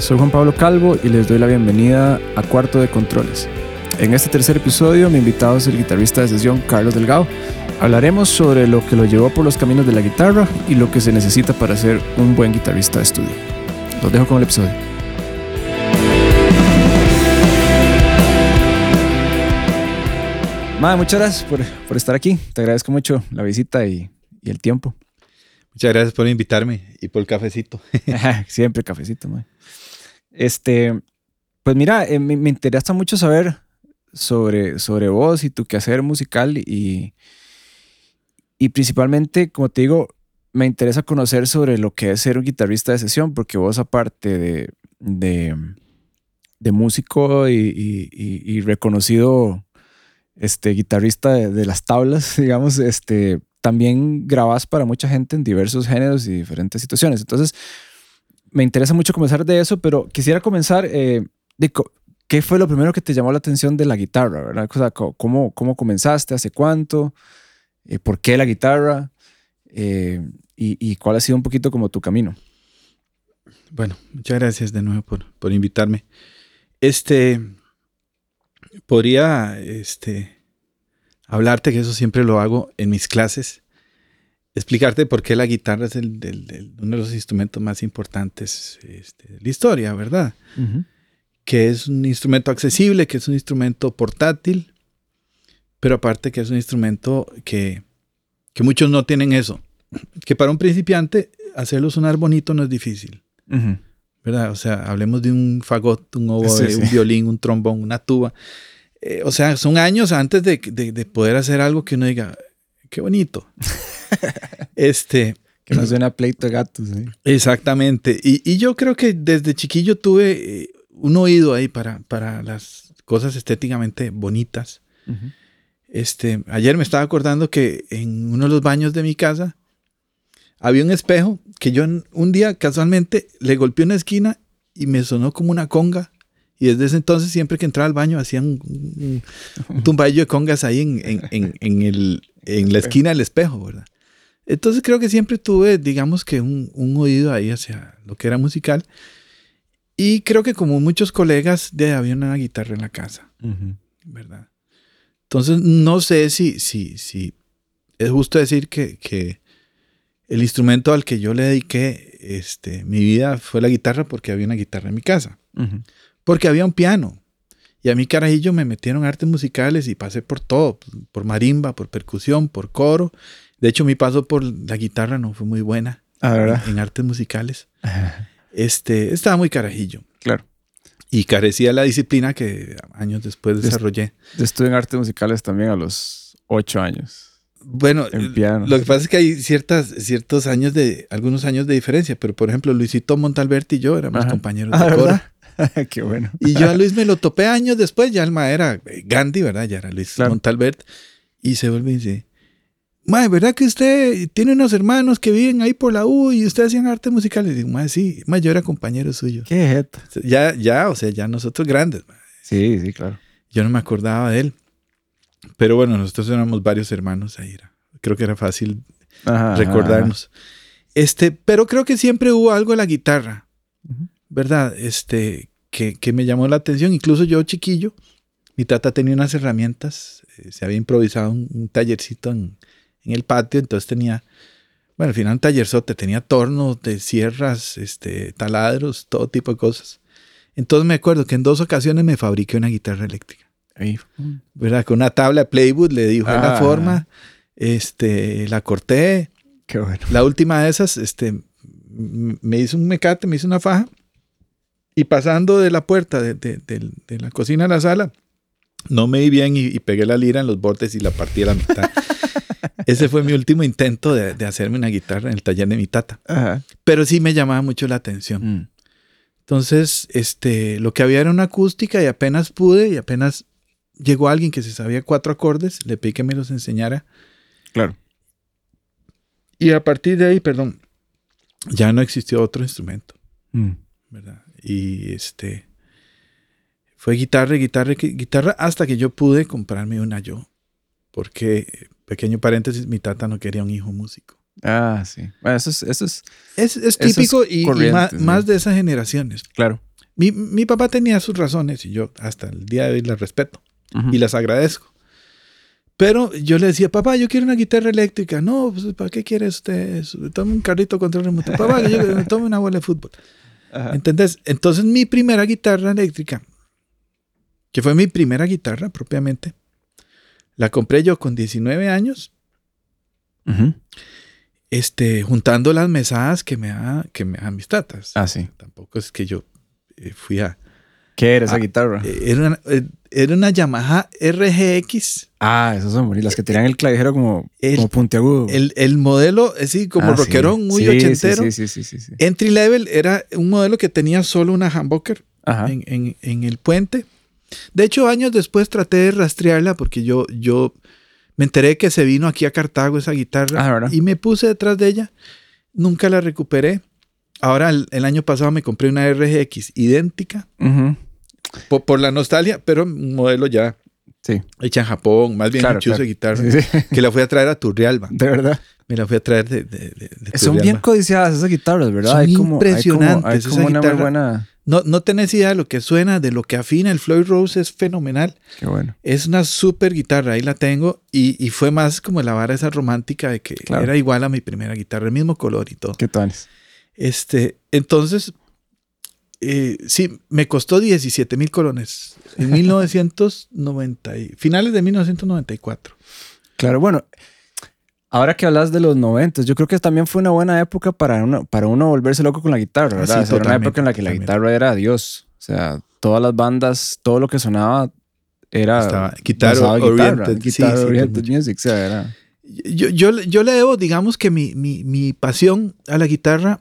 Soy Juan Pablo Calvo y les doy la bienvenida a Cuarto de Controles. En este tercer episodio mi invitado es el guitarrista de sesión Carlos Delgado. Hablaremos sobre lo que lo llevó por los caminos de la guitarra y lo que se necesita para ser un buen guitarrista de estudio. Los dejo con el episodio. Madre, muchas gracias por, por, estar aquí. Te agradezco mucho la visita y, y, el tiempo. Muchas gracias por invitarme y por el cafecito. Siempre cafecito, madre. Este, pues mira, eh, me, me, interesa mucho saber sobre, sobre vos y tu quehacer musical y, y principalmente, como te digo, me interesa conocer sobre lo que es ser un guitarrista de sesión, porque vos aparte de, de, de músico y, y, y, reconocido este, guitarrista de, las tablas, digamos, este, también grabás para mucha gente en diversos géneros y diferentes situaciones. Entonces, me interesa mucho comenzar de eso, pero quisiera comenzar eh, qué fue lo primero que te llamó la atención de la guitarra, ¿verdad? ¿cómo, cómo comenzaste? ¿Hace cuánto? Eh, ¿Por qué la guitarra? Eh, y, y, cuál ha sido un poquito como tu camino? Bueno, muchas gracias de nuevo por, por invitarme. Este, podría, este, hablarte, que eso siempre lo hago en mis clases, explicarte por qué la guitarra es el, el, el, uno de los instrumentos más importantes este, de la historia, ¿verdad? Uh -huh. Que es un instrumento accesible, que es un instrumento portátil, pero aparte que es un instrumento que, que muchos no tienen eso. Que para un principiante hacerlo sonar bonito no es difícil. Uh -huh. ¿Verdad? O sea, hablemos de un fagot, un oboe, sí, sí. un violín, un trombón, una tuba. Eh, o sea, son años antes de, de, de poder hacer algo que uno diga, qué bonito. este. Que no suena pleito de gatos. ¿eh? Exactamente. Y, y, yo creo que desde chiquillo tuve eh, un oído ahí para, para las cosas estéticamente bonitas. Uh -huh. este, ayer me estaba acordando que en uno de los baños de mi casa había un espejo que yo un día casualmente le golpeé una esquina y me sonó como una conga. Y desde ese entonces, siempre que entraba al baño, hacía un, un, un tumballo de congas ahí en, en, en el, en la esquina del espejo, ¿verdad? Entonces creo que siempre tuve, digamos que un, un, oído ahí hacia lo que era musical. Y creo que como muchos colegas, de, había una guitarra en la casa, uh -huh. ¿verdad? Entonces no sé si, si, si es justo decir que, que, el instrumento al que yo le dediqué este, mi vida fue la guitarra porque había una guitarra en mi casa. Uh -huh. Porque había un piano. Y a mí, carajillo, me metieron artes musicales y pasé por todo, por marimba, por percusión, por coro. De hecho, mi paso por la guitarra no fue muy buena ah, ¿verdad? En, en, artes musicales. Este, estaba muy carajillo. Claro. Y carecía la disciplina que años después desarrollé. Yo estuve en artes musicales también a los ocho años. Bueno, lo que pasa es que hay ciertas, ciertos años de, algunos años de diferencia, pero por ejemplo, Luisito Montalberti y yo éramos Ajá. compañeros ah, de coro. Qué bueno. Y yo a Luis me lo topé años después, ya el ma era Gandhi, ¿verdad? Ya era Luis claro. Montalbert. Y se vuelve y dice, Mae, ¿verdad que usted tiene unos hermanos que viven ahí por la U y usted hacían arte musical? Y digo, Mae, sí, mae, yo era compañero suyo. Qué jeta. Ya, ya, o sea, ya nosotros grandes. Mae. Sí, sí, claro. Yo no me acordaba de él. Pero bueno, nosotros éramos varios hermanos ahí. Era. Creo que era fácil ajá, recordarnos. Ajá. Este, pero creo que siempre hubo algo en la guitarra, uh -huh. ¿verdad? Este, que, que, me llamó la atención. Incluso yo, chiquillo, mi tata tenía unas herramientas. Eh, se había improvisado un, un tallercito en, en, el patio, entonces tenía, bueno, al final un tallerzote, tenía tornos de sierras, este, taladros, todo tipo de cosas. Entonces me acuerdo que en dos ocasiones me fabriqué una guitarra eléctrica. ¿Verdad? Con una tabla de Playwood le dibujé ah. la forma, este, la corté. Qué bueno. La última de esas, este, me hizo un mecate, me hizo una faja y pasando de la puerta de, de, de, de, la cocina a la sala, no me di bien y, y, pegué la lira en los bordes y la partí a la mitad. Ese fue mi último intento de, de, hacerme una guitarra en el taller de mi tata. Ajá. Pero sí me llamaba mucho la atención. Mm. Entonces, este, lo que había era una acústica y apenas pude y apenas llegó alguien que se sabía cuatro acordes, le pedí que me los enseñara. Claro. Y a partir de ahí, perdón, ya no existió otro instrumento. Mm. ¿Verdad? Y este fue guitarra, guitarra, guitarra, hasta que yo pude comprarme una yo. Porque, pequeño paréntesis, mi tata no quería un hijo músico. Ah, sí. Bueno, eso es, eso es, es, es típico es y, y más, sí. más, de esas generaciones. Claro. Mi, mi papá tenía sus razones y yo hasta el día de hoy las respeto y las agradezco. Pero yo le decía, papá, yo quiero una guitarra eléctrica. No, pues, ¿para qué quiere usted Tome un carrito control remoto. Papá, yo tome una bola de fútbol. ¿Entendés? Entonces mi primera guitarra eléctrica, que fue mi primera guitarra propiamente, la compré yo con 19 años. Este, juntando las mesadas que me, da, que me dan mis tatas. Ah, sí. Tampoco es que yo eh, fui a, ¿Qué era esa guitarra? Eh, era una, eh, era una Yamaha RGX. Ah, esas son bonitas. Las que tiran el clavijero como, como puntiagudo. El, el modelo, así como ah, rockerón, muy ochentero. Sí, sí, sí, sí, Entry level era un modelo que tenía solo una humbucker en, en, en, el puente. De hecho, años después traté de rastrearla porque yo, yo me enteré que se vino aquí a Cartago esa guitarra ah, y me puse detrás de ella. Nunca la recuperé. Ahora, el, el año pasado me compré una RGX idéntica. Ajá por, la nostalgia, pero un modelo ya sí. hecha en Japón, más bien claro, de guitarra, que la fui a traer a Turrialba. De verdad. Me la fui a traer de, de, Son bien codiciadas esas guitarras, ¿verdad? Son hay como, impresionantes. Hay como, una muy buena... No, no tenés idea de lo que suena, de lo que afina. El Floyd Rose es fenomenal. Qué bueno. Es una súper guitarra, ahí la tengo. Y, y, fue más como la vara esa romántica de que era igual a mi primera guitarra, el mismo color y todo. ¿Qué tal? Este, entonces, eh, sí, me costó 17 mil colones en 1990, finales de 1994. Claro, bueno, ahora que hablas de los 90, yo creo que también fue una buena época para uno, para uno volverse loco con la guitarra, ah, ¿verdad? era una época en la que la guitarra era Dios. O sea, todas las bandas, todo lo que sonaba era Estaba, guitarra, oriented, guitarra, oriented music. O sea, era... yo, yo, yo, le debo, digamos que mi, mi, mi pasión a la guitarra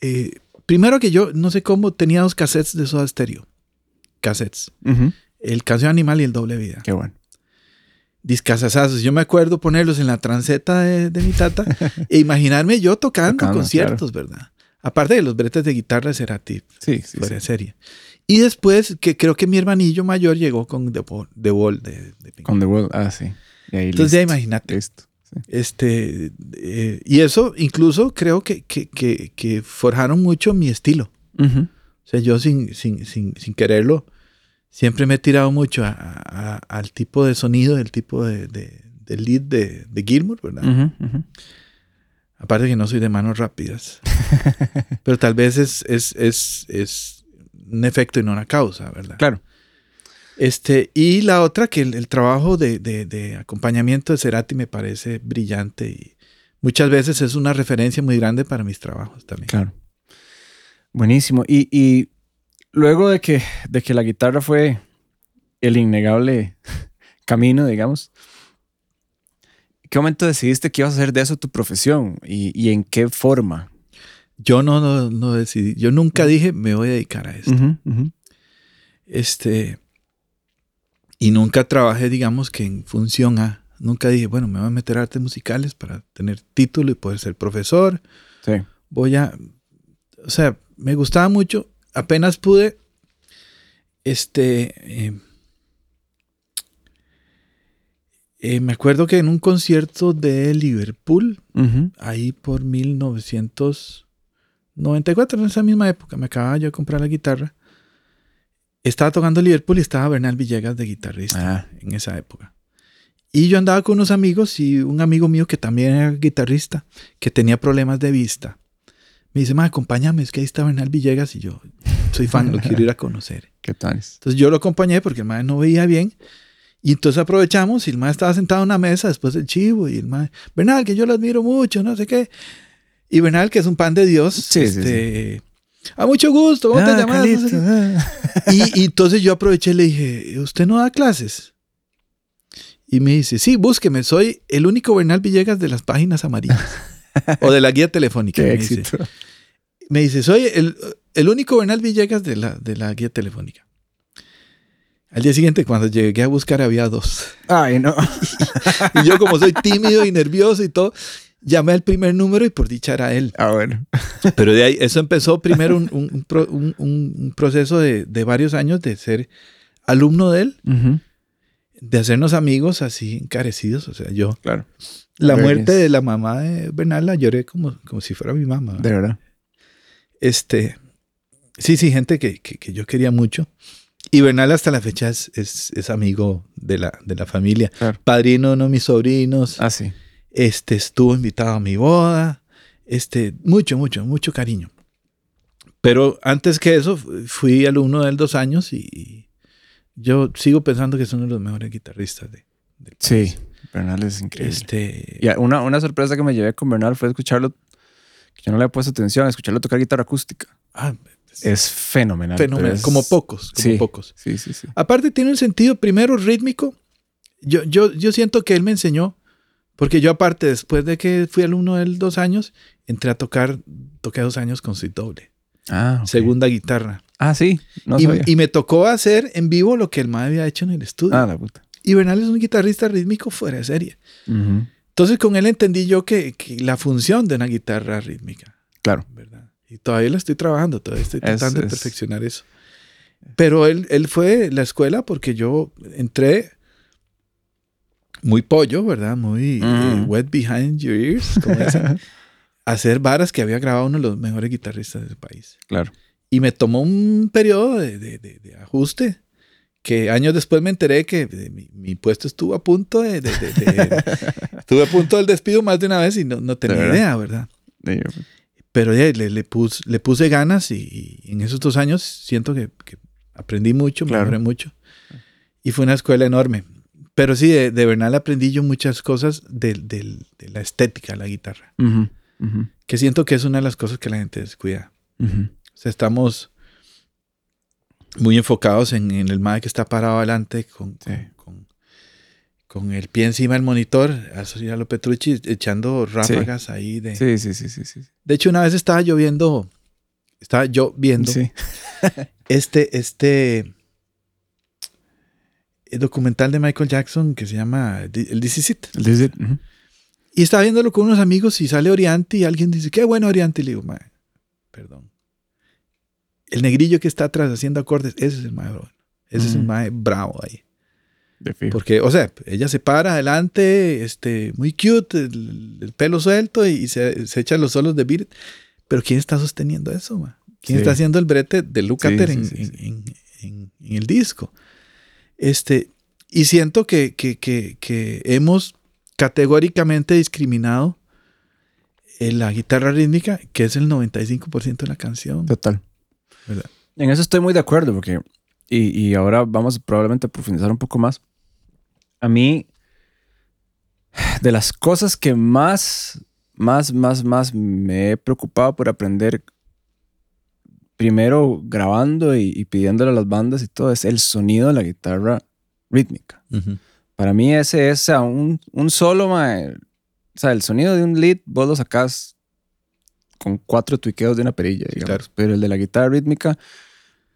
eh, Primero que yo, no sé cómo, tenía dos cassettes de Soda Stereo. Cassettes. El Canción Animal y el Doble Vida. Qué bueno. Discasazazos. Yo me acuerdo ponerlos en la transeta de, mi tata e imaginarme yo tocando, conciertos, ¿verdad? Aparte de los bretes de guitarra Cerati. Sí, sí. Fuera serie. Y después, que creo que mi hermanillo mayor llegó con The Wall. de, Con The Wall, ah, sí. Entonces ya imagínate. Listo. Este, eh, y eso incluso creo que, que, forjaron mucho mi estilo. O sea, yo sin, sin, sin, sin, quererlo, siempre me he tirado mucho al tipo de sonido, el tipo de, de, lead de, de Gilmour, ¿verdad? Aparte que no soy de manos rápidas. Pero tal vez es, es, es, es un efecto y no una causa, ¿verdad? Claro. Este, y la otra, que el, trabajo de, acompañamiento de Cerati me parece brillante y muchas veces es una referencia muy grande para mis trabajos también. Claro. Buenísimo. Y, luego de que, de que la guitarra fue el innegable camino, digamos, ¿qué momento decidiste que ibas a hacer de eso tu profesión y, en qué forma? Yo no, no, decidí, yo nunca dije me voy a dedicar a esto. Este, y nunca trabajé, digamos, que en función a. Nunca dije, bueno, me voy a meter a artes musicales para tener título y poder ser profesor. Sí. Voy a. O sea, me gustaba mucho. Apenas pude. Este. Eh, eh, me acuerdo que en un concierto de Liverpool, ahí por 1994, en esa misma época, me acababa yo de comprar la guitarra estaba tocando Liverpool y estaba Bernal Villegas de guitarrista ah. en esa época. Y yo andaba con unos amigos y un amigo mío que también era guitarrista, que tenía problemas de vista. Me dice, ma, acompáñame, es que ahí está Bernal Villegas y yo soy fan, lo quiero ir a conocer. ¿Qué tal? Entonces yo lo acompañé porque el ma no veía bien. Y entonces aprovechamos y el ma estaba sentado en una mesa después del chivo y el ma, Bernal, que yo lo admiro mucho, no sé qué. Y Bernal, que es un pan de Dios, este, a mucho gusto, ¿cómo te ah, llamas? y, entonces yo aproveché y le dije, ¿usted no da clases? Y me dice, sí, búsqueme, soy el único Bernal Villegas de las páginas amarillas. o de la guía telefónica. Qué me éxito. Dice. Me dice, soy el, el, único Bernal Villegas de la, de la guía telefónica. Al día siguiente, cuando llegué a buscar, había dos. Ay, no. y yo, como soy tímido y nervioso y todo, llamé al primer número y por dicha era él. Ah, bueno. Pero de ahí, eso empezó primero un, un, proceso de, de, varios años de ser alumno de él, de hacernos amigos así encarecidos. O sea, yo. Claro. La muerte de la mamá de Bernal la lloré como, como si fuera mi mamá. De verdad. Este. Sí, sí, gente que, que, que yo quería mucho. Y Bernal hasta la fecha es, es, es amigo de la, de la familia. Claro. Padrino de mis sobrinos. Ah, sí. Este estuvo invitado a mi boda. Este, mucho, mucho, mucho cariño. Pero antes que eso, fu- fui alumno de él dos años y yo sigo pensando que es uno de los mejores guitarristas de, del país. Sí, Bernal es increíble. Este, Y una, una sorpresa que me llevé con Bernal fue escucharlo, que yo no le había puesto atención, escucharlo tocar guitarra acústica. ah, Es fenomenal. fenomenal, es- como pocos, como sí, pocos. Sí, sí, sí. Aparte tiene un sentido primero rítmico. Yo, yo, yo siento que él me enseñó, porque yo aparte, después de que fui alumno de él dos años, entré a tocar, toqué dos años con suite doble, Ah, ok. segunda guitarra. Ah, sí. No y, sabía. y me tocó hacer en vivo lo que el MAE había hecho en el estudio. Ah, la puta. Y Bernal es un guitarrista rítmico fuera de serie. Ujú. Entonces con él entendí yo que, que la función de una guitarra rítmica, Claro. ¿verdad? Y todavía la estoy trabajando, todavía estoy Es- tratando de es- perfeccionar eso. Pero él, él fue la escuela porque yo entré muy pollo, ¿verdad? Muy eh, wet behind your ears, como dicen, a hacer varas que había grabado uno de los mejores guitarristas del país. Claro. Y me tomó un periodo de, de- de- de ajuste que años después me enteré que eh, mi, mi puesto estuvo a punto de, de- de- de- estuve a punto del despido más de una vez y no, no tenía ¿De verdad? idea, ¿verdad? De- Pero ya, le, le, pus- le puse ganas y, y en esos dos años siento que, que aprendí mucho, Claro. mejoré mucho. Y fue una escuela enorme. Pero sí, de, de Bernal aprendí yo muchas cosas del- del- de, la estética de la guitarra, Ujú, ujú, que siento que es una de las cosas que la gente descuida. ujú. O sea, estamos muy enfocados en, en el MAE que está parado adelante con, Sí. con- con el pie encima del monitor, a lo Petrucci, echando ráfagas ahí. De... Sí, sí, sí, sí, sí. de hecho, una vez estaba lloviendo, estaba yo viendo Sí. este, este el documental de Michael Jackson que se llama El This Is It. El This Is It, ujú. Y estaba viéndolo con unos amigos y sale Oriente y alguien dice, qué bueno Oriente. Y le digo, "Mae, perdón. El negrillo que está atrás haciendo acordes, ese es el mae. Ese es el mae bravo ahí. De fijo. Porque, o sea, ella se para adelante, este, muy cute, el, el pelo suelto y, se, se echa los solos de beat. Pero ¿quién está sosteniendo eso? ¿Quién Sí. está haciendo el brete de Luke Sí, sí, en, sí, en- sí. en- en- en el disco? Este, y siento que, que, que, que hemos categóricamente discriminado en la guitarra rítmica, que es el 95% de la canción. Total. ¿verdad? En eso estoy muy de acuerdo, porque. Y, y ahora vamos probablemente a profundizar un poco más. A mí, de las cosas que más, más, más, más me he preocupado por aprender, primero grabando y, y pidiéndole a las bandas y todo, es el sonido de la guitarra rítmica. Para mí ese es o sea, un, un solo, mae, o sea, el sonido de un lead vos lo sacás con cuatro tuiqueos de una perilla, digamos. claro. Pero el de la guitarra rítmica,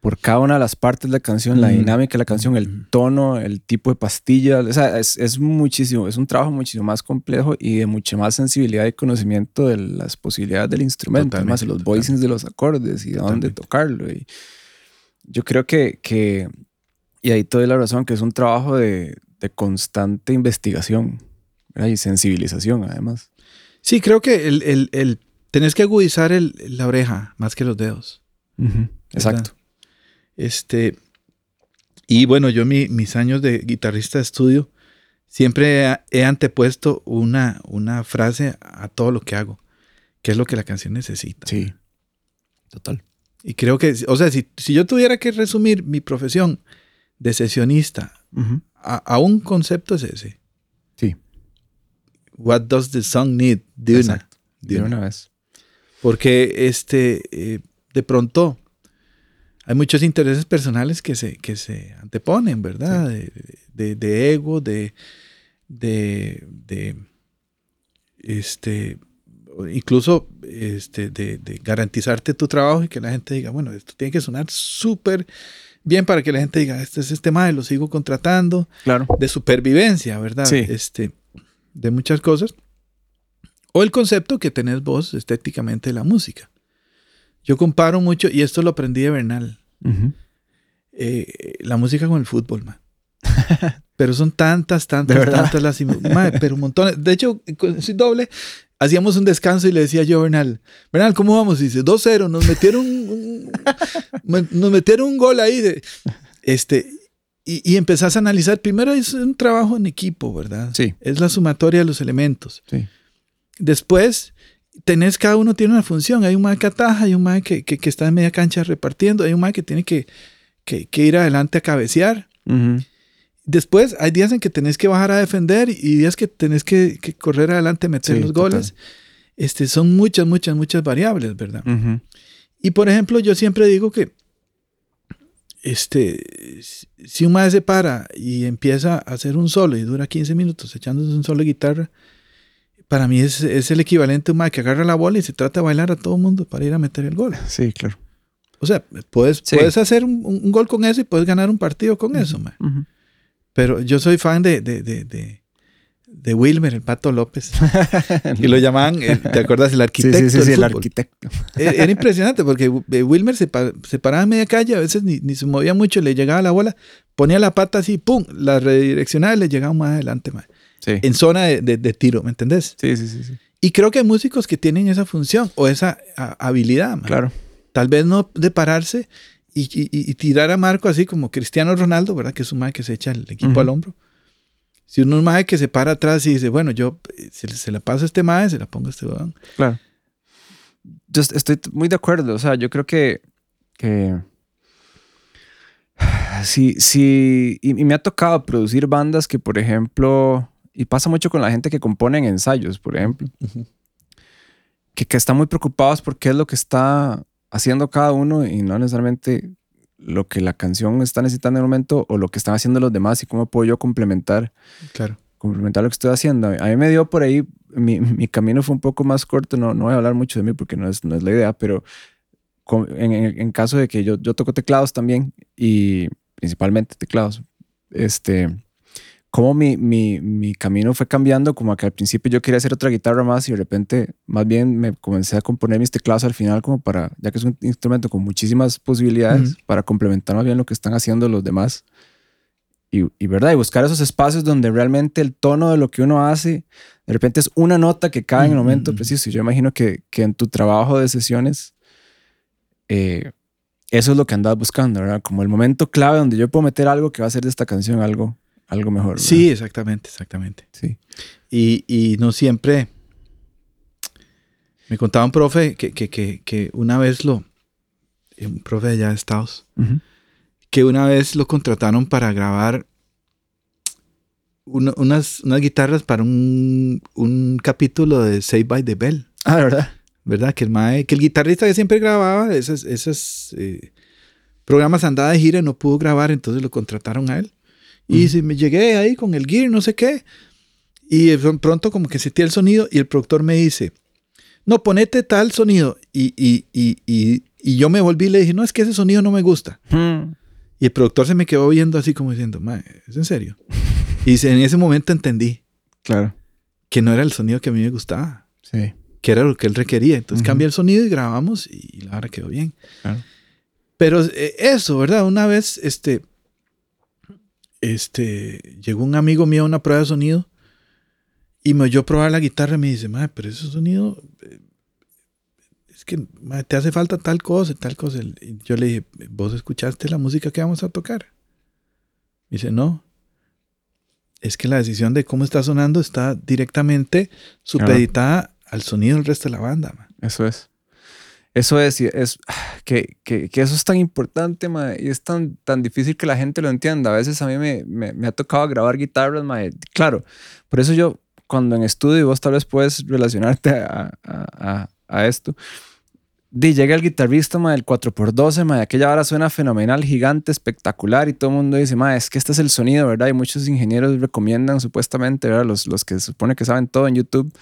por cada una de las partes de la canción, la Mm. dinámica de la canción, el Mm. tono, el tipo de pastilla, o sea, es, es muchísimo, es un trabajo muchísimo más complejo y de mucha más sensibilidad y conocimiento de las posibilidades del instrumento, además de los Totalmente, voicings de los acordes y de dónde Totalmente. tocarlo. Y yo creo que, que, y ahí te doy la razón, que es un trabajo de, de constante investigación ¿verdad? y sensibilización, además. Sí, creo que el, el- el- tenés que agudizar el- la oreja más que los dedos. Exacto. Este, y bueno, yo mi- mis años de guitarrista de estudio siempre he, antepuesto una, una frase a todo lo que hago, que es lo que la canción necesita. Sí. Total. Y creo que, o sea, si, si yo tuviera que resumir mi profesión de sesionista a, a un concepto es ese. Sí. What does the song need? De una. De una vez. Porque este, eh, de pronto hay muchos intereses personales que se, que se anteponen, ¿verdad? De, de- de ego, de, de, de, este, incluso este, de, de garantizarte tu trabajo y que la gente diga, bueno, esto tiene que sonar súper bien para que la gente diga, este es este madre, lo sigo contratando, Claro. de supervivencia, ¿verdad? Sí. Este, de muchas cosas. O el concepto que tenés vos estéticamente de la música. Yo comparo mucho, y esto lo aprendí de Bernal, eh, la música con el fútbol, man. Pero son tantas, ¿De tantas, tantas las... mae, pero montones. De hecho, soy doble. hacíamos un descanso y le decía yo a Bernal, Bernal, ¿cómo vamos? Y dice, 2-0, nos metieron un, nos metieron un gol ahí. De, este, y, y, empezás a analizar, primero es un trabajo en equipo, ¿verdad? Sí. Es la sumatoria de los elementos. Sí. Después, tenés, cada uno tiene una función. Hay un mae que ataja, hay un mae que, que, que, está en media cancha repartiendo, hay un mae que tiene que, que ir adelante a cabecear. Después hay días en que tenés que bajar a defender y días que tenés que, correr adelante, meter Sí, los goles. Este, son muchas, muchas, muchas variables, ¿verdad? Y por ejemplo, yo siempre digo que este, si un maestro se para y empieza a hacer un solo y dura 15 minutos echándose un solo de guitarra, para mí es, es el equivalente a un que agarra la bola y se trata de bailar a todo el mundo para ir a meter el gol. Sí, claro. O sea, puedes, Sí. puedes hacer un, un gol con eso y puedes ganar un partido con eso, mae. Pero yo soy fan de, de, de, de, de Wilmer, el Pato López. y lo llamaban, eh, ¿te acuerdas? El Sí, arquitecto sí, sí, del sí, el arquitecto. Era, era impresionante porque eh, Wilmer se, pa- se paraba en media calle, a veces ni, ni se movía mucho, le llegaba la bola, ponía la pata así, pum, la redireccionaba y le llegaba más adelante, mae. Sí. en zona de, de- de tiro, ¿me entendés? Sí, sí, sí, sí. Y creo que hay músicos que tienen esa función o esa a- habilidad. Claro. Tal vez no de pararse y, y- y- y tirar a Marco así como Cristiano Ronaldo, ¿verdad? Que es un mae que se echa el equipo al hombro. Si uno es un mae que se para atrás y dice, bueno, yo eh, se, se la paso a este mae, se la pongo a este weón. Claro. Yo est- estoy muy de acuerdo. O sea, yo creo que. que sí, sí. Y, y me ha tocado producir bandas que, por ejemplo. Y pasa mucho con la gente que compone en ensayos, por ejemplo. Que, que están muy preocupados por qué es lo que está haciendo cada uno y no necesariamente lo que la canción está necesitando en el momento o lo que están haciendo los demás y cómo puedo yo complementar Claro. complementar lo que estoy haciendo. A mí me dio por ahí, mi, mi camino fue un poco más corto, no, no voy a hablar mucho de mí porque no es, no es la idea, pero con- en- en caso de que yo, yo toco teclados también y principalmente teclados, este, como mi, mi, mi camino fue cambiando, como que al principio yo quería hacer otra guitarra más y de repente más bien me comencé a componer mis teclados al final como para, ya que es un instrumento con muchísimas posibilidades, para complementar más bien lo que están haciendo los demás. Y, y verdad, y buscar esos espacios donde realmente el tono de lo que uno hace, de repente es una nota que cae en el momento preciso. Y yo imagino que, que en tu trabajo de sesiones, eh, eso es lo que andas buscando, ¿verdad? Como el momento clave donde yo puedo meter algo que va a hacer de esta canción algo, algo mejor. ¿verdad? Sí, exactamente, exactamente. Sí. Y, y no siempre. Me contaba un profe que, que, que, que una vez lo. Un profe de allá de Estados. Que una vez lo contrataron para grabar una- unas, unas guitarras para un, un capítulo de Save by the Bell. Ah, ¿verdad? ¿Verdad? Que el, mae- que el guitarrista que siempre grababa esos, esos eh, programas andaba de gira y no pudo grabar, entonces lo contrataron a él. Y si me llegué ahí con el gear, no sé qué. Y de pronto como que sentí el sonido y el productor me dice, no, ponete tal sonido. Y, y, y, y, y yo me volví y le dije, no, es que ese sonido no me gusta. Hmm. Y el productor se me quedó viendo así como diciendo, "Mae, ¿es en serio? Y en ese momento entendí Claro. que no era el sonido que a mí me gustaba, Sí. que era lo que él requería. Entonces Ujú. cambié el sonido y grabamos y la hora quedó bien. Claro. Pero eh, eso, ¿verdad? Una vez, este, este, llegó un amigo mío a una prueba de sonido y me oyó probar la guitarra y me dice, madre, pero ese sonido, eh, es que te hace falta tal cosa, y tal cosa. Y yo le dije, ¿vos escuchaste la música que vamos a tocar? Me dice, no. Es que la decisión de cómo está sonando está directamente supeditada al sonido del resto de la banda. mae". Eso es. Eso es, es que, que, que eso es tan importante, y es tan, tan difícil que la gente lo entienda. A veces a mí me, me, me ha tocado grabar guitarras, claro. Por eso yo, cuando en estudio, vos tal vez puedes relacionarte a, a, a, a esto, de llega el guitarrista, mae, el 4x12, mae, aquella hora suena fenomenal, gigante, espectacular, y todo el mundo dice, mae, es que este es el sonido, ¿verdad? Y muchos ingenieros recomiendan supuestamente, ¿verdad? Los, los que se supone que saben todo en YouTube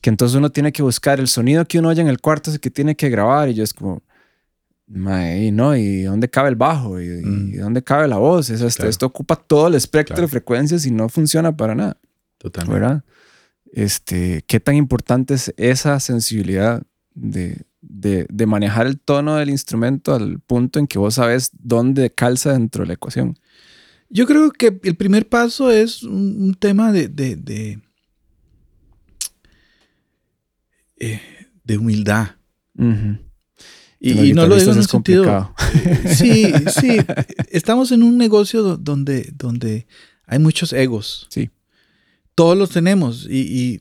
que entonces uno tiene que buscar el sonido que uno oye en el cuarto es que tiene que grabar y yo es como y no y dónde cabe el bajo y, Mm. y dónde cabe la voz Es esto, Claro. esto ocupa todo el espectro Claro. de frecuencias y no funciona para nada Totalmente. verdad este qué tan importante es esa sensibilidad de, de, de manejar el tono del instrumento al punto en que vos sabes dónde calza dentro de la ecuación Yo creo que el primer paso es un, un tema de, de- de- eh, de humildad. Y, no lo digo en un sentido. Sí, sí. Estamos en un negocio do- donde, donde hay muchos egos. Sí. Todos los tenemos y, y-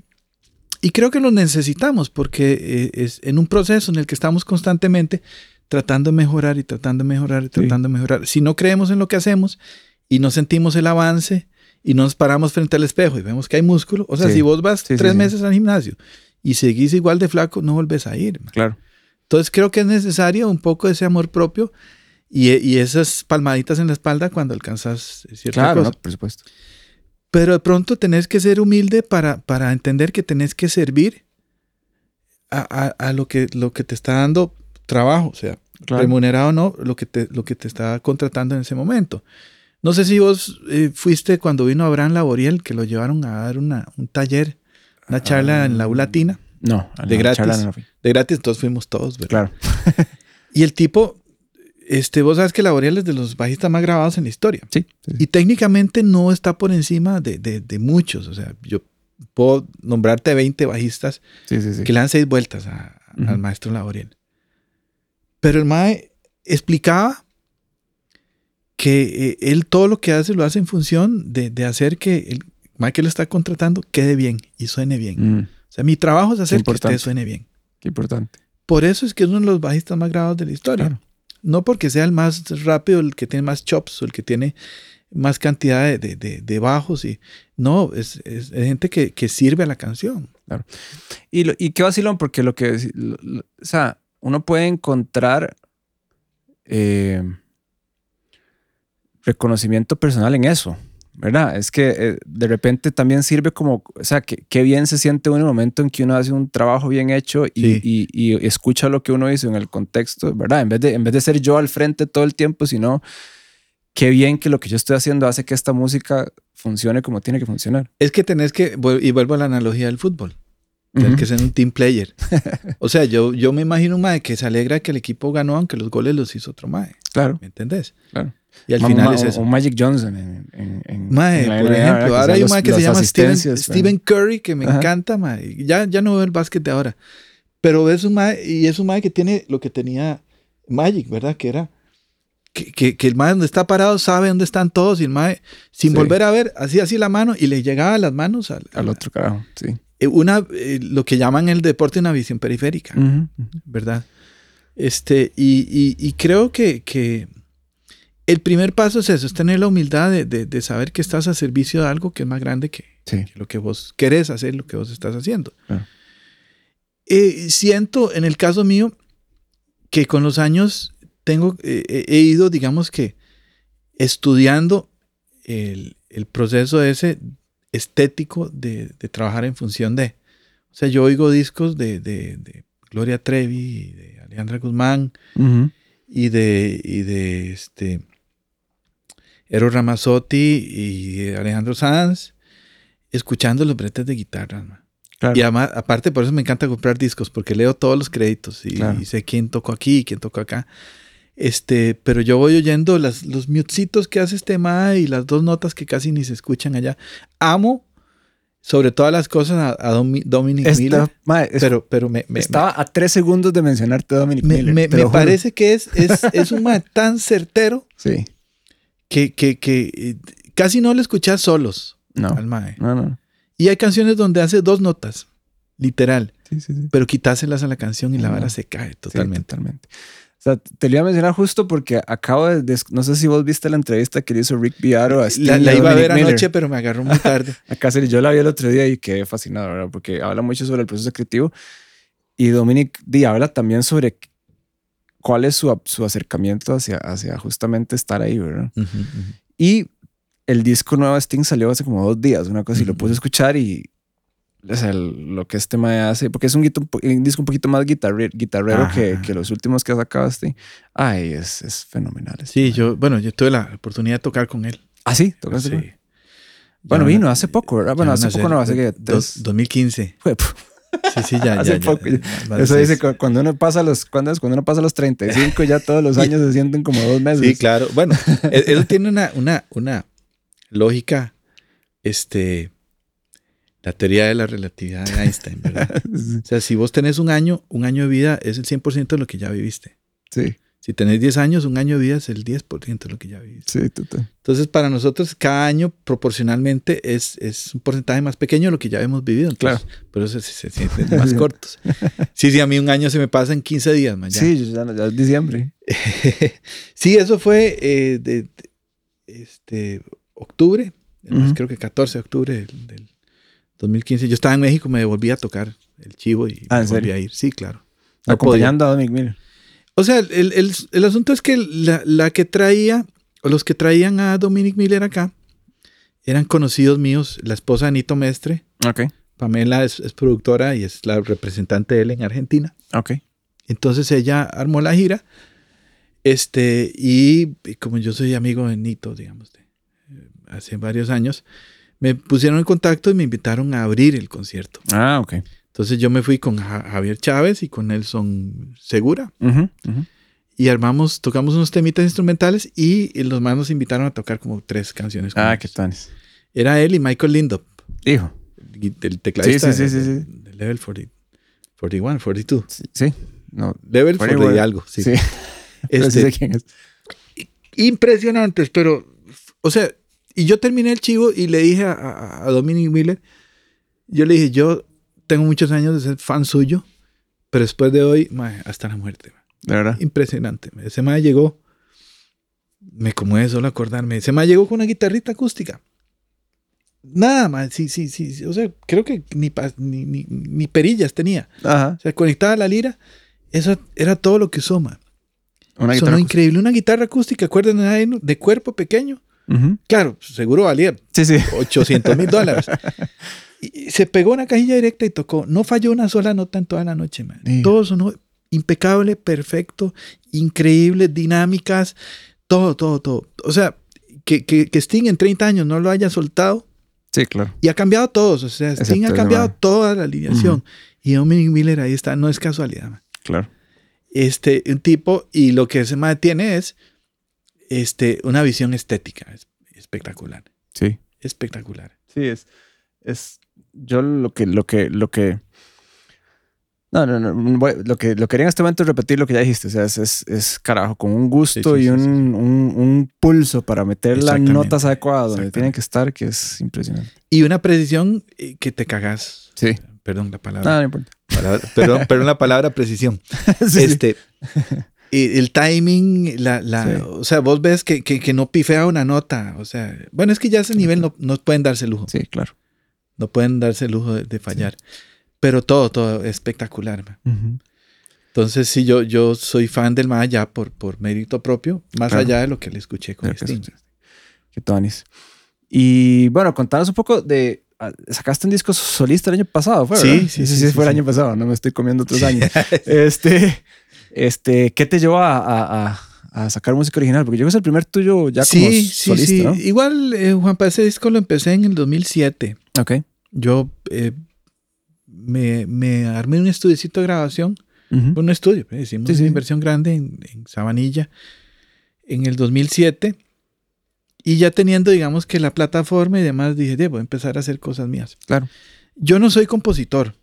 y creo que los necesitamos porque eh, es en un proceso en el que estamos constantemente tratando de mejorar y tratando de mejorar y tratando de mejorar. Si no creemos en lo que hacemos y no sentimos el avance y no nos paramos frente al espejo y vemos que hay músculo, o sea, Sí. si vos vas Sí, tres meses al gimnasio y seguís igual de flaco, no volvés a ir. man. Claro. Entonces creo que es necesario un poco ese amor propio y, y esas palmaditas en la espalda cuando alcanzas cierta Claro, cosa. no, por supuesto. Pero de pronto tenés que ser humilde para, para entender que tenés que servir a, a- a lo, que, lo que te está dando trabajo, o sea, Claro. remunerado o no, lo que, te, lo que te está contratando en ese momento. No sé si vos eh, fuiste cuando vino Abraham Laboriel, que lo llevaron a dar una, un taller, una charla en la U Latina, No, De la gratis. no de gratis, entonces fuimos todos, ¿verdad? Claro. Y el tipo, este, vos sabes que Laboriel es de los bajistas más grabados en la historia. Sí. Y técnicamente no está por encima de, de- de muchos. O sea, yo puedo nombrarte 20 bajistas Sí, sí, sí. que le dan seis vueltas a- al maestro Laboriel. Pero el mae explicaba que eh, él todo lo que hace lo hace en función de, de hacer que el lo está contratando quede bien y suene bien. Mm, O sea, mi trabajo es hacer que usted suene bien. qué importante. Por eso es que es uno de los bajistas más grabados de la historia. Claro. No porque sea el más rápido, el que tiene más chops o el que tiene más cantidad de, de- de- de bajos. Y, no, es, es- es gente que, que sirve a la canción. Y, lo- y qué vacilón, porque lo que. deci- lo- lo- o sea, uno puede encontrar eh, reconocimiento personal en eso, ¿verdad? Es que eh, de repente también sirve como. O sea, que, qué bien se siente uno en el momento en que uno hace un trabajo bien hecho y, Sí. y- y escucha lo que uno dice en el contexto, ¿verdad? En vez, de, en vez de ser yo al frente todo el tiempo, sino. Qué bien que lo que yo estoy haciendo hace que esta música funcione como tiene que funcionar. Es que tenés que, y vuelvo a la analogía del fútbol, Ujú. que ser un team player. o sea, yo, yo me imagino un mae que se alegra que el equipo ganó aunque los goles los hizo otro mae. Claro, ¿Me entendés? claro. Y al Ma- final ma- es eso. O Magic Johnson en, en, en- Mae, en la por NBA, ejemplo, ahora hay un mae que se llama Steven, Stephen Curry, que me Ajá. encanta, mae. Ya, ya no veo el básquet de ahora. Pero ves un mae, y es un mae que tiene lo que tenía Magic, ¿verdad? Que era que, que, que el mae donde está parado sabe dónde están todos y el mae, sin Sí. volver a ver, hacía así la mano y le llegaba a las manos al, Al otro carajo, sí. eh, Una, eh, lo que llaman el deporte una visión periférica. Ujú, ujú. ¿verdad? Este, y, y- y creo que, que el primer paso es eso, es tener la humildad de, de- de saber que estás a servicio de algo que es más grande que, Sí. que lo que vos querés hacer, lo que vos estás haciendo. Eh, siento, en el caso mío, que con los años tengo, eh, he- he ido, digamos que, estudiando el, el proceso ese estético de, de trabajar en función de. O sea, yo oigo discos de, Gloria Trevi, de Alejandra Guzmán y de, y de este Eros Ramazzotti y Alejandro Sanz, escuchando los bretes de guitarra. man. Claro. Y además, aparte, por eso me encanta comprar discos, porque leo todos los créditos y, Claro. y sé quién tocó aquí y quién tocó acá. Este, pero yo voy oyendo las, los mutecitos que hace este ma y las dos notas que casi ni se escuchan allá. Amo, sobre todas las cosas, a, a Domi- Dominic Esta- Miller. es- Pero, pero me, me- estaba a tres segundos de mencionarte a Dominic me, Miller. me- parece que es, es, es un ma tan certero Sí. Que, que, que eh, casi no le escuchas solos No. al mae. No, no. Y hay canciones donde hace dos notas, literal, Sí, sí, sí. pero quitáselas a la canción y la vara se cae totalmente. totalmente. O sea, te lo iba a mencionar justo porque acabo de... no sé si vos viste la entrevista que le hizo Rick Viaro a Sting La, la iba a ver Miller. anoche, pero me agarró muy tarde. Acá se- yo la vi el otro día y quedé fascinado, ¿verdad? Porque habla mucho sobre el proceso creativo y Dominic Di habla también sobre cuál es su, su acercamiento hacia, hacia justamente estar ahí, ¿verdad? Y el disco nuevo de Sting salió hace como dos días, una cosa, y lo puse a escuchar y o sea, lo que este mae hace, porque es un, guito- un disco un poquito más guitarre- guitarrero que, que los últimos que ha sacado Sting. Ay, es, es fenomenal. este Sí, mae. yo, bueno, yo tuve la oportunidad de tocar con él. Ah, sí, tocaste? Sí. Bueno, Ya vino hace poco, ¿verdad? Bueno, hace poco no, hace que dos- tres- 2015. Fue. Sí, sí, ya. Hace ya, poco. ya, Eso dice cu- cuando uno pasa los cuando es cuando uno pasa los 35 ya todos los años se sienten como dos meses. Sí, claro. Bueno, e- eso tiene una, una, una lógica, este, La teoría de la relatividad de Einstein, ¿verdad? o sea, si vos tenés un año, un año de vida es el 100% de lo que ya viviste. Sí. Si tenés 10 años, un año de vida es el 10% de lo que ya viviste. Sí, total. Entonces, para nosotros, cada año proporcionalmente es, es un porcentaje más pequeño de lo que ya hemos vivido. Entonces, Claro. Por eso se, se sienten más cortos. Sí, sí, a mí un año se me pasa en 15 días, man, ya. Sí, ya, ya es diciembre. sí, eso fue eh, de, de- este, octubre, creo que 14 de octubre del, del 2015. Yo estaba en México, me volví a tocar el chivo y Ah, me ¿en volví serio? a ir. Sí, claro. No podía. Acompañando a Dominic Miller. O sea, el, el- el asunto es que la, la que traía, o los que traían a Dominic Miller acá, eran conocidos míos. La esposa de Anito Mestre, Ok. Pamela, es, es productora y es la representante de él en Argentina. Ok. Entonces ella armó la gira. Este, y, y como yo soy amigo de Nito, digamos, de, eh, hace varios años, me pusieron en contacto y me invitaron a abrir el concierto. Ah, ok. Entonces yo me fui con Ja- Javier Chávez y con Nelson Segura Ujú, ujú. y armamos, tocamos unos temitas instrumentales y los más nos invitaron a tocar como tres canciones. Ah, ellos. qué tanis. Era él y Michael Lindop, Hijo. el, el tecladista Sí, sí, sí, sí, de- de Level 40, 41, 42. Sí. sí. No. Level 41. 40 y algo, sí. Sí. Pero sí Este, sé quién es. impresionantes, pero, o sea, y yo terminé el chivo y le dije a, a, a Dominic Miller, yo le dije, yo tengo muchos años de ser fan suyo, pero después de hoy, mae, hasta la muerte. mae. De verdad. Impresionante. mae. Ese mae llegó, me conmueve solo acordarme, ese mae llegó con una guitarrita acústica. Nada más, sí, sí, sí, o sea, creo que ni, ni, ni, ni perillas tenía. Ajá. O sea, conectada a la lira, eso era todo lo que usó, mae. Una Sonó guitarra. increíble. Una guitarra acústica, acuérdense, de, de cuerpo pequeño. Ujú. Claro, seguro valía Sí, sí. 800 mil dólares. Y se pegó una cajilla directa y tocó. No falló una sola nota en toda la noche, man. Sí. Todo sonó impecable, perfecto, increíble, dinámicas, todo, todo, todo. O sea, que, que, que Sting en 30 años no lo haya soltado Sí, claro. y ha cambiado todos. O sea, Sting Excepto ha cambiado toda la alineación. Y Dominic Miller ahí está, no es casualidad. man. Claro. Este, un tipo, y lo que ese man tiene es este, una visión estética es- espectacular. Sí. Espectacular. Sí, es. Es. Yo lo que. Lo que. Lo que. No, no, no. voy- Lo que, lo que quería en este momento es repetir lo que ya dijiste. O sea, es, es, es carajo, con un gusto Sí, sí, y un, sí. Un, un pulso para meter las notas adecuadas donde tienen que estar, que es impresionante. Y una precisión eh, que te cagas. Sí. Perdón la palabra. Nada, no importa. Palabra- perdón, perdón la palabra precisión. Este, y el timing, la, la, Sí. o sea, vos ves que, que, que no pifea una nota. O sea, bueno, es que ya a ese nivel no, no pueden darse lujo. Sí, claro. No pueden darse el lujo de, de fallar. Pero todo, todo espectacular. man. Ujú. Entonces, sí, yo, yo soy fan del más allá por, por mérito propio, más Claro. allá de lo que le escuché con Sting. sí. Qué tonis. Y bueno, contanos un poco de. ah, Sacaste un disco solista el año pasado, ¿fue? Sí, sí, Ese sí, sí, sí, fue el sí. año pasado, no me estoy comiendo otros años. este, este, ¿qué te llevó a, a- a- a sacar música original? Porque yo creo que es el primer tuyo ya como sí, sí, solista, sí. ¿no? Igual, eh, Juan, para ese disco lo empecé en el 2007. Ok. Yo eh, me, me armé un estudiocito de grabación, un estudio, pues, hicimos Sí, sí. una inversión grande en, en Sabanilla en el 2007. Y ya teniendo, digamos, que la plataforma y demás, dije, "De, voy a empezar a hacer cosas mías. Claro. Yo no soy compositor.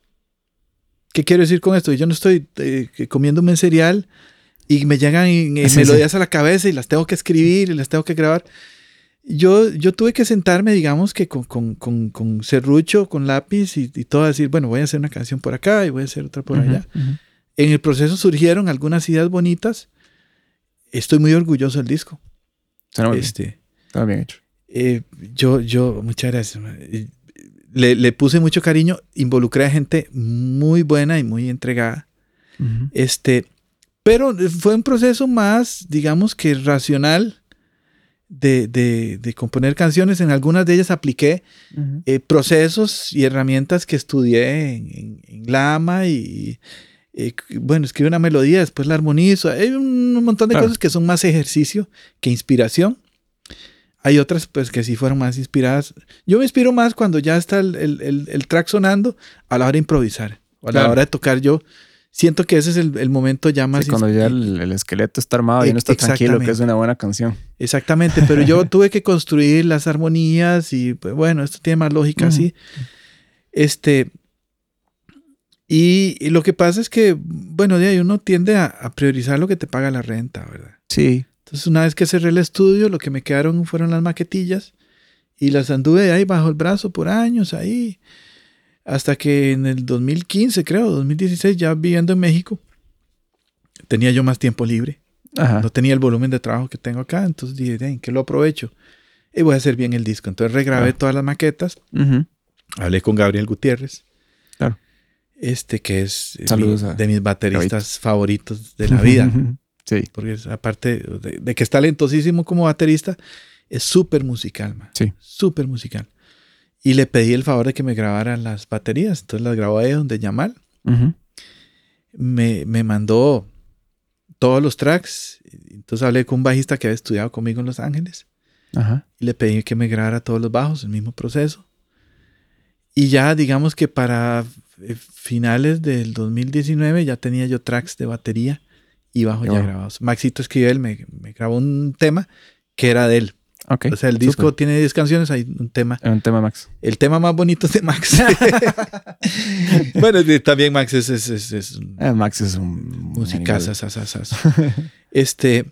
¿Qué quiero decir con esto? Yo no estoy eh, comiéndome un cereal y me llegan eh, melodías a la cabeza y las tengo que escribir y las tengo que grabar. Yo, yo tuve que sentarme, digamos, que con, con, con, con serrucho, con lápiz y, y todo, decir, bueno, voy a hacer una canción por acá y voy a hacer otra por allá. En el proceso surgieron algunas ideas bonitas. Estoy muy orgulloso del disco. Suena muy bien. Este, Está bien hecho. eh, yo, yo, muchas gracias. Le, le puse mucho cariño, involucré a gente muy buena y muy entregada. Este, pero fue un proceso más, digamos que racional de, de- de componer canciones. En algunas de ellas apliqué eh, procesos y herramientas que estudié en, en- en Lama y, eh, bueno, escribo una melodía, después la armonizo. Hay un montón de Claro. cosas que son más ejercicio que inspiración. Hay otras pues que sí fueron más inspiradas. Yo me inspiro más cuando ya está el, el- el- el track sonando a la hora de improvisar o a la Claro. hora de tocar yo. Siento que ese es el, el momento ya más... Sí, cuando ya el, el esqueleto está armado y uno está tranquilo, que es una buena canción. Exactamente, pero yo tuve que construir las armonías y pues, bueno, esto tiene más lógica Ujú. así. Este, y, lo que pasa es que, bueno, de ahí uno tiende a, a, priorizar lo que te paga la renta, ¿verdad? Sí. Entonces, una vez que cerré el estudio, lo que me quedaron fueron las maquetillas y las anduve ahí bajo el brazo por años, ahí, hasta que en el 2015, creo, 2016, ya viviendo en México, tenía yo más tiempo libre. No tenía el volumen de trabajo que tengo acá, entonces dije, ¿en qué lo aprovecho? Y voy a hacer bien el disco. Entonces regrabé ah. todas las maquetas. Hablé con Gabriel Gutiérrez. Claro. Este que es de mis bateristas favoritos de la vida. sí. Porque aparte de, que es talentosísimo como baterista, es súper musical, man. Sí. Súper musical. Y le pedí el favor de que me grabaran las baterías. Entonces las grabó ahí donde Yamal. me, me mandó todos los tracks. Entonces hablé con un bajista que había estudiado conmigo en Los Ángeles. Y le pedí que me grabara todos los bajos, el mismo proceso. Y ya digamos que para eh, finales del 2019 ya tenía yo tracks de batería y bajo ya grabados. Maxito escribió él, me, me grabó un tema que era de él. O sea, el disco tiene 10 canciones, hay un tema. Un tema Max. El tema más bonito es de Max. bueno, también Max es, es, es, eh, Max es un musicazo. este,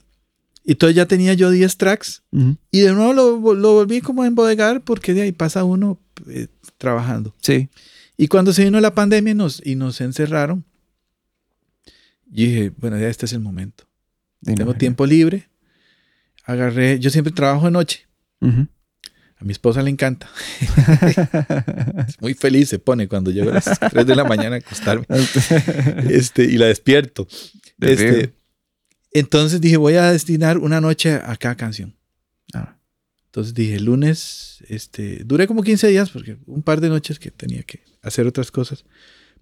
y entonces ya tenía yo 10 tracks y de nuevo lo, lo, volví como a embodegar porque de ahí pasa uno eh, trabajando. Sí. Y cuando se vino la pandemia nos, y nos encerraron, dije, bueno, ya este es el momento. Tengo tiempo libre agarré, yo siempre trabajo de noche. A mi esposa le encanta. es muy feliz se pone cuando llego a las 3 de la mañana a acostarme. este, y la despierto. Este, entonces dije, voy a destinar una noche a cada canción. Ah. Entonces dije, lunes, este, duré como 15 días, porque un par de noches que tenía que hacer otras cosas.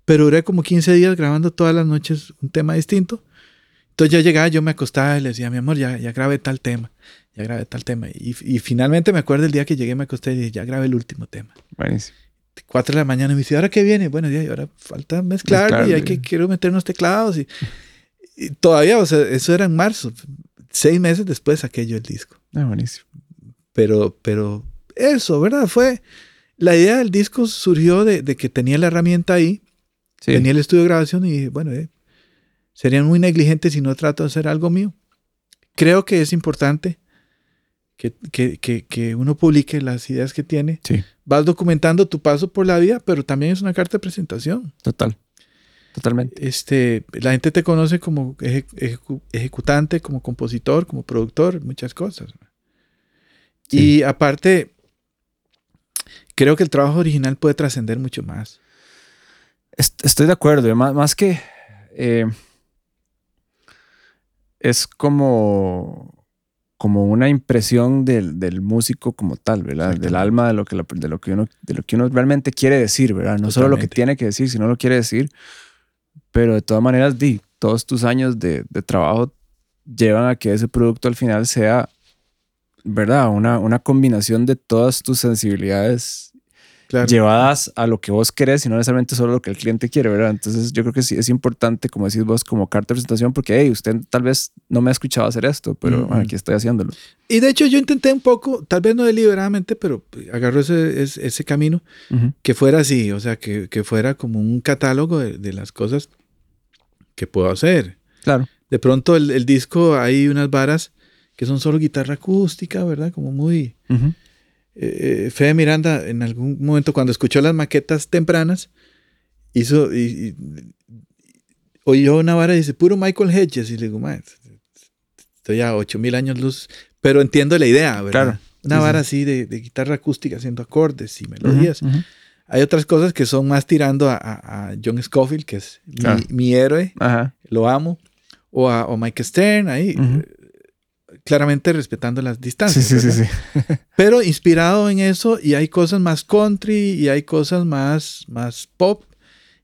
Pero duré como 15 días grabando todas las noches un tema distinto. Entonces yo llegaba, yo me acostaba y le decía, mi amor, ya, ya grabé tal tema, ya grabé tal tema. Y, finalmente me acuerdo el día que llegué, me acosté y dije, ya grabé el último tema. Buenísimo. Cuatro de la mañana me dice, ¿ahora qué viene? Bueno, ya, ahora falta mezclar, y hay que, quiero meter unos teclados. Y, todavía, o sea, eso era en marzo. Seis meses después saqué yo el disco. Ah, buenísimo. Pero, pero eso, ¿verdad? Fue, la idea del disco surgió de, que tenía la herramienta ahí, tenía el estudio de grabación y dije, bueno, eh, Serían muy negligentes si no trato de hacer algo mío. Creo que es importante que, que, uno publique las ideas que tiene. Vas documentando tu paso por la vida, pero también es una carta de presentación. Total. Totalmente. Este, la gente te conoce como ejecutante, como compositor, como productor, muchas cosas. Y aparte, creo que el trabajo original puede trascender mucho más. Estoy de acuerdo. Más, más que eh, es como, como una impresión del, músico como tal, ¿verdad? Del alma de lo, que, de, lo que uno, de lo que uno realmente quiere decir, ¿verdad? No solo lo que tiene que decir, sino lo quiere decir. Pero de todas maneras, di, todos tus años de, de trabajo llevan a que ese producto al final sea, ¿verdad? Una, una combinación de todas tus sensibilidades llevadas a lo que vos querés y no necesariamente solo lo que el cliente quiere, ¿verdad? Entonces yo creo que sí es importante, como decís vos, como carta de presentación, porque hey, usted tal vez no me ha escuchado hacer esto, pero aquí estoy haciéndolo. Y de hecho yo intenté un poco, tal vez no deliberadamente, pero agarró ese, ese, camino, que fuera así, o sea, que, que fuera como un catálogo de, de, las cosas que puedo hacer. Claro. De pronto el, el, disco hay unas varas que son solo guitarra acústica, ¿verdad? Como muy... Eh, Fede Miranda en algún momento cuando escuchó las maquetas tempranas, hizo, y, oyó una vara y dice, puro Michael Hedges. Y le digo, estoy a 8000 años luz, pero entiendo la idea, ¿verdad? Una vara así de, guitarra acústica haciendo acordes y melodías. Hay otras cosas que son más tirando a, John Scofield, que es mi, héroe, lo amo, o a Mike Stern, ahí claramente respetando las distancias. Sí, sí, sí, Pero inspirado en eso y hay cosas más country y hay cosas más, más pop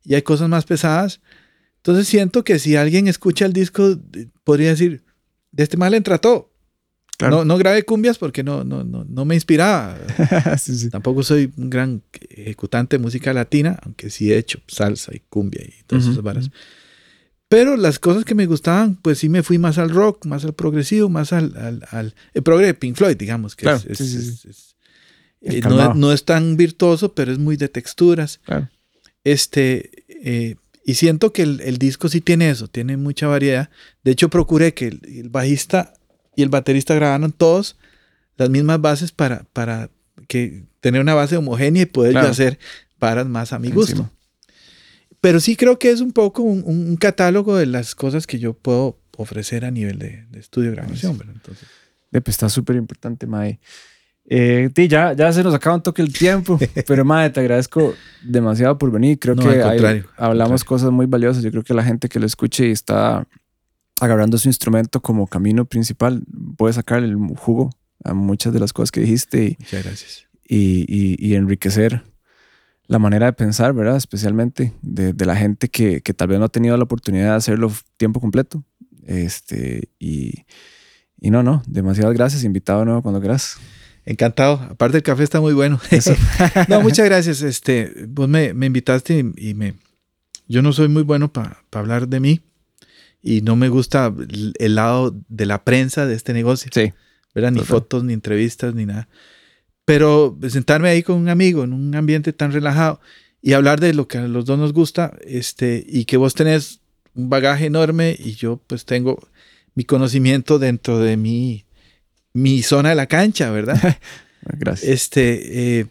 y hay cosas más pesadas. Entonces siento que si alguien escucha el disco, podría decir, de este mal entra todo. No, no grabé cumbias porque no, no, no, no me inspiraba. Tampoco soy un gran ejecutante de música latina, aunque sí he hecho salsa y cumbia y todas esas varas. Pero las cosas que me gustaban, pues sí me fui más al rock, más al progresivo, más al, al, al el progre de Pink Floyd, digamos. Que es, Eh, no, no, es tan virtuoso, pero es muy de texturas. Claro. Este, eh, y siento que el, disco sí tiene eso, tiene mucha variedad. De hecho, procuré que el, bajista y el baterista grabaran todos las mismas bases para, para que tener una base homogénea y poder hacer paras más a mi gusto. Pero sí creo que es un poco un, catálogo de las cosas que yo puedo ofrecer a nivel de, estudio de grabación. Entonces, pues, está súper importante, Mae. Eh, ya, ya se nos acaba un toque el tiempo, pero madre, te agradezco demasiado por venir. Creo que hablamos cosas muy valiosas. Yo creo que la gente que lo escuche y está agarrando su instrumento como camino principal puede sacar el jugo a muchas de las cosas que dijiste y, Muchas gracias. y, enriquecer la manera de pensar, ¿verdad? Especialmente de, la gente que, que, tal vez no ha tenido la oportunidad de hacerlo tiempo completo. Este, y, y no, no, demasiadas gracias. Invitado de nuevo cuando quieras. Encantado. Aparte el café está muy bueno. no, muchas gracias. Este, vos me, invitaste y, me. Yo no soy muy bueno para hablar de mí y no me gusta el lado de la prensa de este negocio. Sí. ¿verdad? Ni fotos, ni entrevistas, ni nada. Pero sentarme ahí con un amigo en un ambiente tan relajado y hablar de lo que a los dos nos gusta, este, y que vos tenés un bagaje enorme y yo pues tengo mi conocimiento dentro de mi mi zona de la cancha, ¿verdad? Gracias. Este, eh,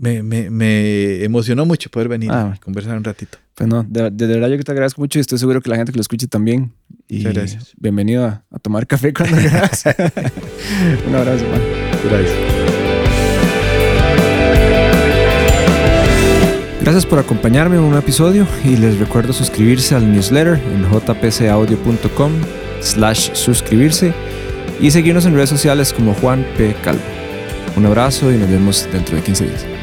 me, emocionó mucho poder venir a ah, conversar un ratito. Pues no, de, verdad yo que te agradezco mucho y estoy seguro que la gente que lo escuche también. Y gracias. Bienvenido a, tomar café cuando quieras. un abrazo, man. Gracias. Por acompañarme en un episodio y les recuerdo suscribirse al newsletter en jpcaudio.com slash suscribirse y seguirnos en redes sociales como Juan P. Calvo. Un abrazo y nos vemos dentro de 15 días.